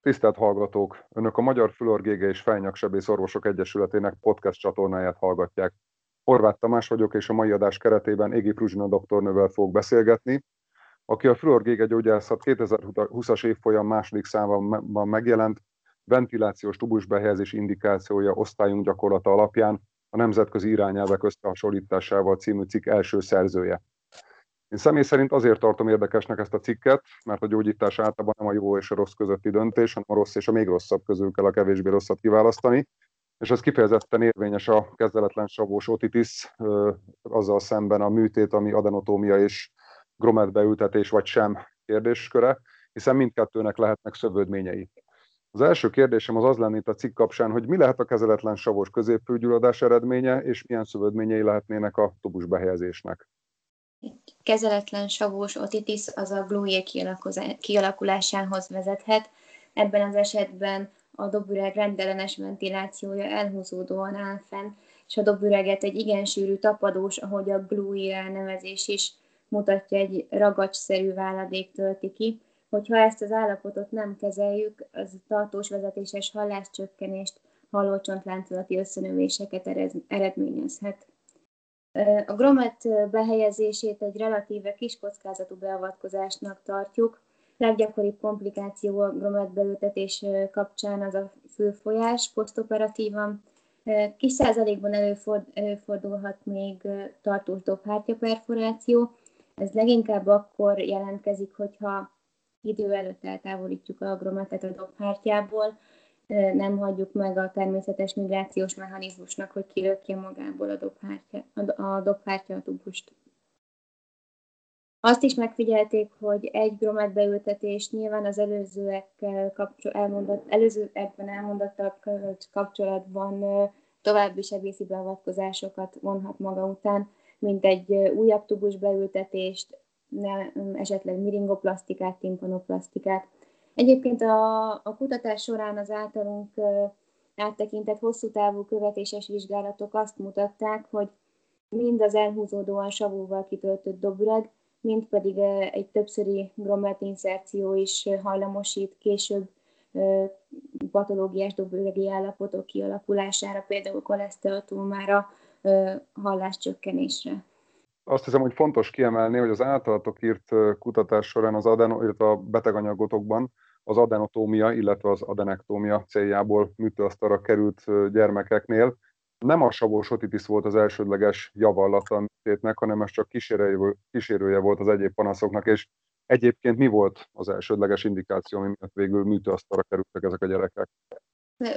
Tisztelt hallgatók! Önök a Magyar Fülorgége és Fejnyaksebész Orvosok Egyesületének podcast csatornáját hallgatják. Horváth Tamás vagyok, és a mai adás keretében Égi Pruzsina doktornővel fogok beszélgetni, aki a Fülorgége gyógyászat 2020-as évfolyam második számban megjelent ventilációs tubusbehelyezés indikációja osztályunk gyakorlata alapján a nemzetközi irányelvek összehasonlításával című cikk első szerzője. Én személy szerint azért tartom érdekesnek ezt a cikket, mert a gyógyítás általában nem a jó és a rossz közötti döntés, hanem a rossz és a még rosszabb közül kell a kevésbé rosszat kiválasztani, és ez kifejezetten érvényes a kezdeletlen savós otitis, azzal szemben a műtét, ami adenotómia és gromet beültetés vagy sem kérdésköre, hiszen mindkettőnek lehetnek szövődményei. Az első kérdésem az az lenne itt a cikk kapcsán, hogy mi lehet a kezeletlen savos középfőgyulladás eredménye, és milyen szövődményei lehetnének a tubus behelyezésnek. Egy kezeletlen savós otitis az a glújé kialakulásához vezethet. Ebben az esetben a dobüreg rendellenes ventilációja elhúzódóan áll fenn, és a dobüreget egy igen sűrű tapadós, ahogy a glúi elnevezés is mutatja, egy ragacsszerű váladék tölti ki. Hogyha ezt az állapotot nem kezeljük, az tartós vezetéses halláscsökkenést, hallócsontláncolati összenövéseket eredményezhet. A gromet behelyezését egy relatíve kis kockázatú beavatkozásnak tartjuk. Leggyakoribb komplikáció a gromet beültetés kapcsán az a fülfolyás posztoperatívan. Kis százalékban előfordulhat még tartós dobhártya perforáció. Ez leginkább akkor jelentkezik, hogyha idő előtt eltávolítjuk a grometet a dobhártyából, nem hagyjuk meg a természetes migrációs mechanizmusnak, hogy kilökje magából a dobhártya a, dobhártya a tubust. Azt is megfigyelték, hogy egy bromet beültetés nyilván az előzőekkel kapcsol, elmondott, előző ebben elmondottak kapcsolatban további sebészi beavatkozásokat vonhat maga után, mint egy újabb tubus beültetést, esetleg miringoplasztikát, timpanoplasztikát. Egyébként a, a kutatás során az általunk áttekintett hosszú távú követéses vizsgálatok azt mutatták, hogy mind az elhúzódóan savóval kitöltött dobreg, mind pedig egy többszöri gromet inszerció is hajlamosít később patológiás dobregi állapotok kialakulására, például koleszteatómára, halláscsökkenésre. Azt hiszem, hogy fontos kiemelni, hogy az általatok írt kutatás során az adeno, illetve a beteganyagotokban az adenotómia, illetve az adenektómia céljából műtőasztalra került gyermekeknél. Nem a savós otitis volt az elsődleges javallata a műtétnek, hanem ez csak kísérője volt az egyéb panaszoknak, és egyébként mi volt az elsődleges indikáció, ami miatt végül műtőasztalra kerültek ezek a gyerekek?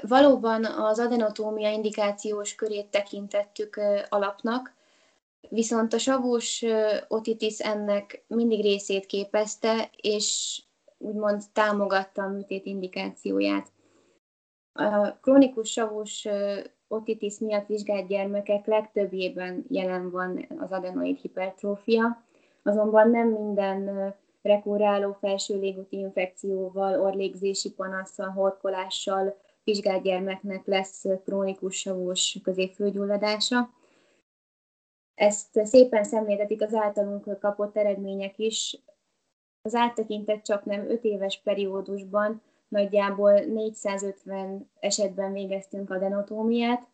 Valóban az adenotómia indikációs körét tekintettük alapnak, viszont a savós otitis ennek mindig részét képezte, és úgymond támogatta a műtét indikációját. A krónikus savus otitis miatt vizsgált gyermekek legtöbbjében jelen van az adenoid hipertrófia, azonban nem minden rekuráló felső légúti infekcióval, orlégzési panasszal, horkolással vizsgált gyermeknek lesz krónikus savós középfőgyulladása. Ezt szépen szemléltetik az általunk kapott eredmények is, az áttekintett csak nem 5 éves periódusban nagyjából 450 esetben végeztünk adenotómiát,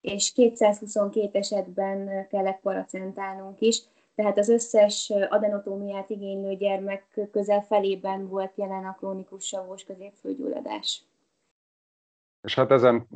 és 222 esetben kellett paracentálnunk is, tehát az összes adenotómiát igénylő gyermek közel felében volt jelen a krónikus savós középfőgyulladás. És hát ezen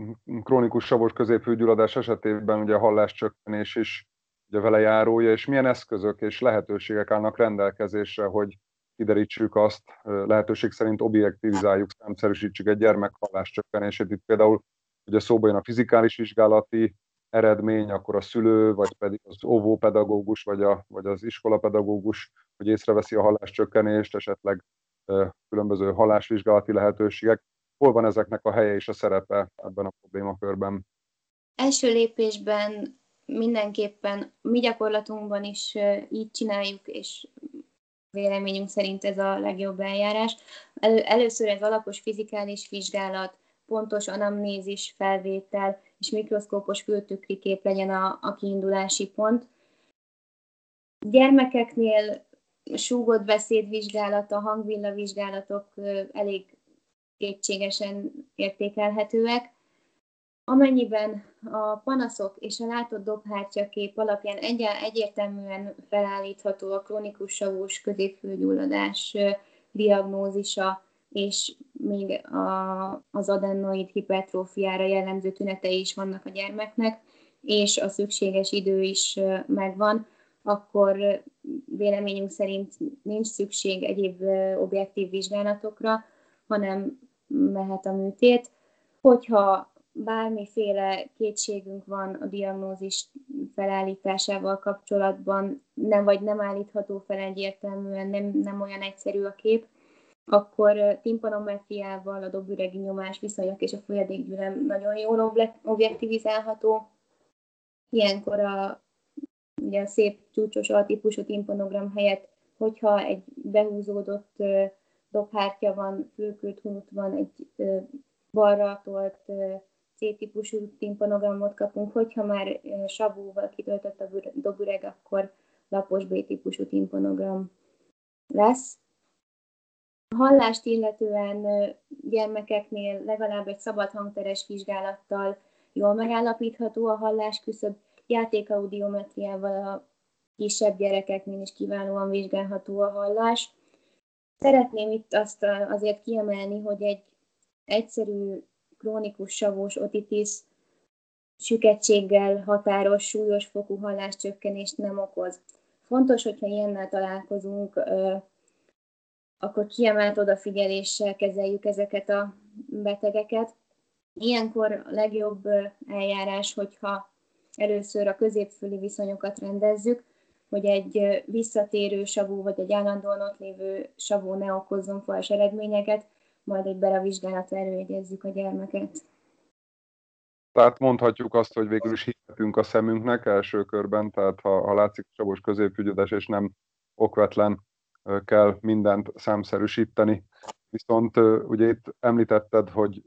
krónikus savos középfőgyulladás esetében ugye a halláscsökkenés is ugye vele járója, és milyen eszközök és lehetőségek állnak rendelkezésre, hogy kiderítsük azt, lehetőség szerint objektivizáljuk, számszerűsítsük egy gyermek csökkenését. Itt például ugye szóba jön a fizikális vizsgálati eredmény, akkor a szülő, vagy pedig az óvópedagógus, vagy, a, vagy az iskolapedagógus, hogy észreveszi a halláscsökkenést, esetleg különböző hallásvizsgálati lehetőségek. Hol van ezeknek a helye és a szerepe ebben a problémakörben? Első lépésben mindenképpen mi gyakorlatunkban is így csináljuk, és véleményünk szerint ez a legjobb eljárás. Elő, először egy alapos fizikális vizsgálat, pontos anamnézis felvétel és mikroszkópos fültükri kép legyen a, a kiindulási pont. Gyermekeknél súgott beszédvizsgálata, hangvilla vizsgálatok elég kétségesen értékelhetőek. Amennyiben a panaszok és a látott dobhártyakép alapján egy- egyértelműen felállítható a krónikus savós középfőgyulladás diagnózisa, és még a, az adenoid hipertrófiára jellemző tünetei is vannak a gyermeknek, és a szükséges idő is megvan, akkor véleményünk szerint nincs szükség egyéb objektív vizsgálatokra, hanem mehet a műtét. Hogyha bármiféle kétségünk van a diagnózis felállításával kapcsolatban, nem vagy nem állítható fel egyértelműen, nem, nem olyan egyszerű a kép, akkor timpanometriával a dobüregi nyomás viszonyok és a folyadékgyűlem nagyon jól objektivizálható. Ilyenkor a, ugye a szép csúcsos altípusú timpanogram helyett, hogyha egy behúzódott dobhártya van, fölkült hunut van, egy balra tolt C-típusú timpanogramot kapunk, hogyha már savúval kitöltött a dobüreg, akkor lapos B-típusú timpanogram lesz. A hallást illetően gyermekeknél legalább egy szabad hangteres vizsgálattal jól megállapítható a hallás küszöb, játékaudiometriával a kisebb gyerekeknél is kiválóan vizsgálható a hallás. Szeretném itt azt azért kiemelni, hogy egy egyszerű krónikus savós otitis süketséggel határos, súlyos fokú halláscsökkenést nem okoz. Fontos, hogyha ilyennel találkozunk, akkor kiemelt odafigyeléssel kezeljük ezeket a betegeket. Ilyenkor a legjobb eljárás, hogyha először a középfüli viszonyokat rendezzük, hogy egy visszatérő savú vagy egy állandóan ott lévő savú ne okozzon fals eredményeket, majd egy beravizsgálatra előjegyezzük a gyermeket. Tehát mondhatjuk azt, hogy végül is hihetünk a szemünknek első körben, tehát ha, ha látszik savos középfügyödes és nem okvetlen kell mindent számszerűsíteni. Viszont ugye itt említetted, hogy,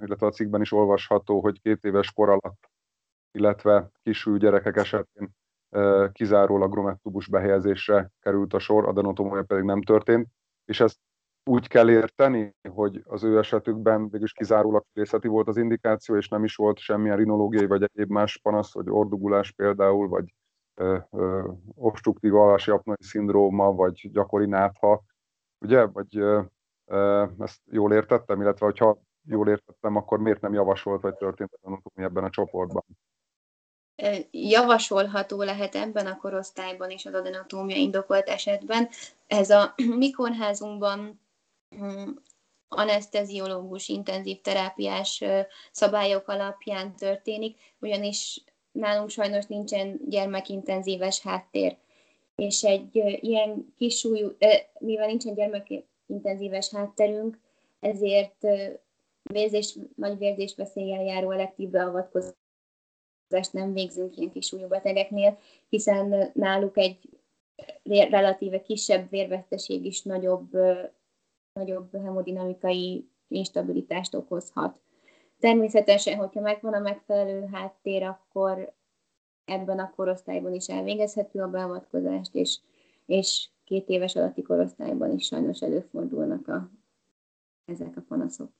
illetve a cikkben is olvasható, hogy két éves kor alatt, illetve kisül gyerekek esetén kizárólag gromettubus behelyezésre került a sor, adenotomója pedig nem történt, és ezt úgy kell érteni, hogy az ő esetükben végülis kizárólag fészeti volt az indikáció, és nem is volt semmilyen rinológiai vagy egyéb más panasz, vagy ordugulás például, vagy obstruktív alvási apnai szindróma, vagy gyakori nátha, ugye? Vagy ö, ö, ezt jól értettem, illetve hogyha jól értettem, akkor miért nem javasolt, vagy történt anatómia ebben a csoportban? Javasolható lehet ebben a korosztályban is az adenotómia indokolt esetben. Ez a mi kórházunkban hm, anesteziológus, intenzív terápiás szabályok alapján történik, ugyanis nálunk sajnos nincsen gyermekintenzíves háttér. És egy ilyen kisúlyú, mivel nincsen gyermekintenzíves hátterünk, ezért vérzés, nagy vérzés veszéllyel járó elektív beavatkozást nem végzünk ilyen kisúlyú betegeknél, hiszen náluk egy relatíve kisebb vérveszteség is nagyobb, nagyobb hemodinamikai instabilitást okozhat. Természetesen, hogyha megvan a megfelelő háttér, akkor ebben a korosztályban is elvégezhető a beavatkozást, és, és két éves alatti korosztályban is sajnos előfordulnak a, ezek a panaszok.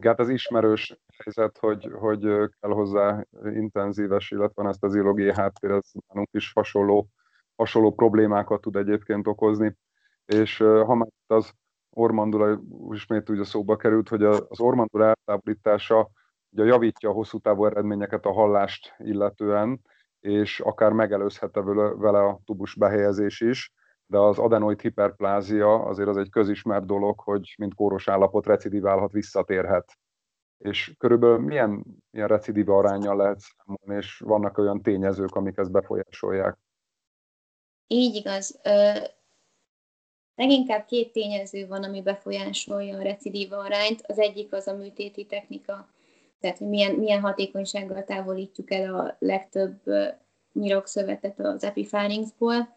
Hát az ismerős helyzet, hogy, hogy kell hozzá intenzíves, illetve ezt az illogiai háttér, ez nálunk is hasonló, hasonló problémákat tud egyébként okozni. És ha már az ormandula ismét ugye szóba került, hogy az ormandula eltávolítása ugye javítja a hosszú távú eredményeket a hallást illetően, és akár megelőzhette vele a tubus behelyezés is, de az adenoid hiperplázia azért az egy közismert dolog, hogy mint kóros állapot recidiválhat, visszatérhet. És körülbelül milyen, milyen recidiva arányjal lehet számolni, és vannak olyan tényezők, amik ezt befolyásolják? Így igaz. Leginkább két tényező van, ami befolyásolja a recidíva arányt. Az egyik az a műtéti technika, tehát hogy milyen, milyen hatékonysággal távolítjuk el a legtöbb nyirokszövetet az epipharynxból.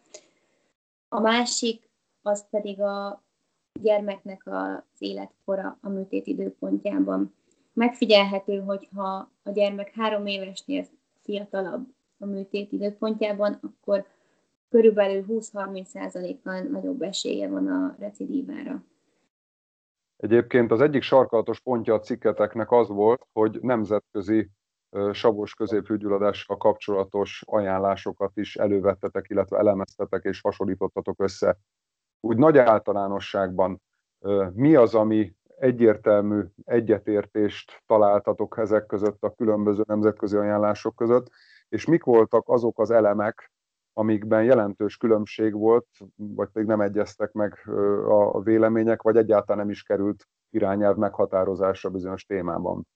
A másik az pedig a gyermeknek az életkora a műtét időpontjában. Megfigyelhető, hogyha a gyermek három évesnél fiatalabb a műtét időpontjában, akkor körülbelül 20-30%-kal nagyobb esélye van a recidívára. Egyébként az egyik sarkalatos pontja a cikketeknek az volt, hogy nemzetközi savos középfűgyulladással kapcsolatos ajánlásokat is elővettetek, illetve elemeztetek és hasonlítottatok össze. Úgy nagy általánosságban mi az, ami egyértelmű egyetértést találtatok ezek között a különböző nemzetközi ajánlások között, és mik voltak azok az elemek, amikben jelentős különbség volt, vagy pedig nem egyeztek meg a vélemények, vagy egyáltalán nem is került irányelv meghatározásra bizonyos témában.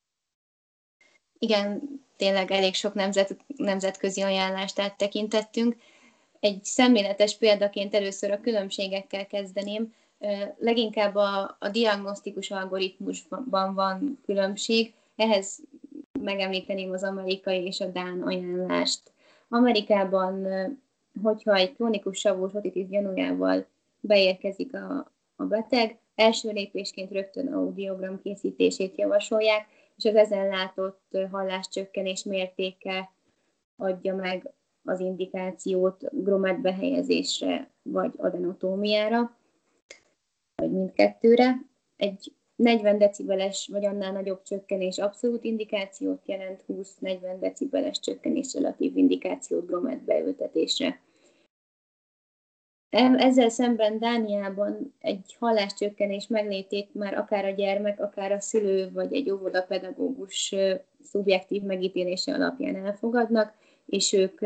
Igen, tényleg elég sok nemzet, nemzetközi ajánlást áttekintettünk. Egy szemléletes példaként először a különbségekkel kezdeném. Leginkább a, a diagnosztikus algoritmusban van különbség, ehhez megemlíteném az amerikai és a dán ajánlást. Amerikában, hogyha egy krónikus savós otitis gyanújával beérkezik a, a beteg, első lépésként rögtön audiogram készítését javasolják, és az ezen látott halláscsökkenés mértéke adja meg az indikációt gromet behelyezésre vagy adenotómiára, vagy mindkettőre. Egy 40 decibeles vagy annál nagyobb csökkenés abszolút indikációt jelent, 20-40 decibeles csökkenés relatív indikációt gromet beültetésre. Ezzel szemben Dániában egy halláscsökkenés meglétét már akár a gyermek, akár a szülő vagy egy óvodapedagógus szubjektív megítélése alapján elfogadnak, és ők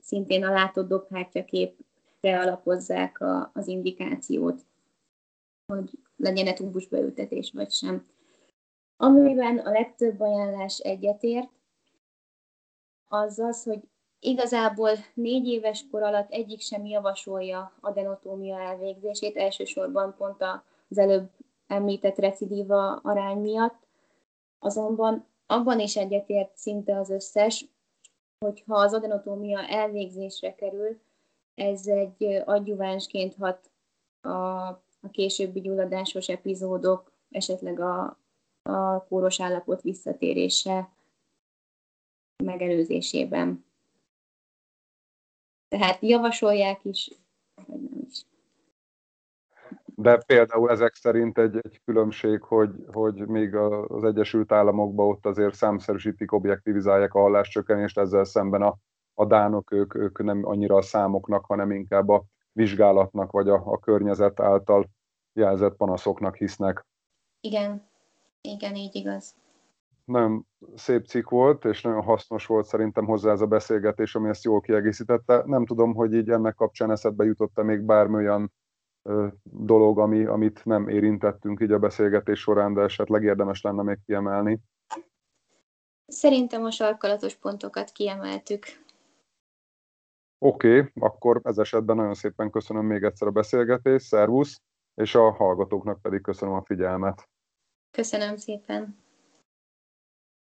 szintén a látott dobhártyaképre alapozzák a, az indikációt, hogy legyen-e túlbusbeültetés vagy sem. Amiben a legtöbb ajánlás egyetért, az az, hogy Igazából négy éves kor alatt egyik sem javasolja a denotómia elvégzését, elsősorban pont az előbb említett recidíva arány miatt. Azonban abban is egyetért szinte az összes, hogyha az adenotómia elvégzésre kerül, ez egy adjuvánsként hat a, a későbbi gyulladásos epizódok, esetleg a, a kóros állapot visszatérése megelőzésében. Tehát javasolják is, vagy nem is. De például ezek szerint egy, egy különbség, hogy, hogy még az Egyesült Államokban ott azért számszerűsítik, objektivizálják a halláscsökkenést, ezzel szemben a, a dánok, ők, ők nem annyira a számoknak, hanem inkább a vizsgálatnak, vagy a, a környezet által jelzett panaszoknak hisznek. Igen, igen, így igaz nagyon szép cikk volt, és nagyon hasznos volt szerintem hozzá ez a beszélgetés, ami ezt jól kiegészítette. Nem tudom, hogy így ennek kapcsán eszedbe jutott-e még bármi olyan ö, dolog, ami, amit nem érintettünk így a beszélgetés során, de esetleg érdemes lenne még kiemelni. Szerintem a sarkalatos pontokat kiemeltük. Oké, okay, akkor ez esetben nagyon szépen köszönöm még egyszer a beszélgetést, szervusz, és a hallgatóknak pedig köszönöm a figyelmet. Köszönöm szépen.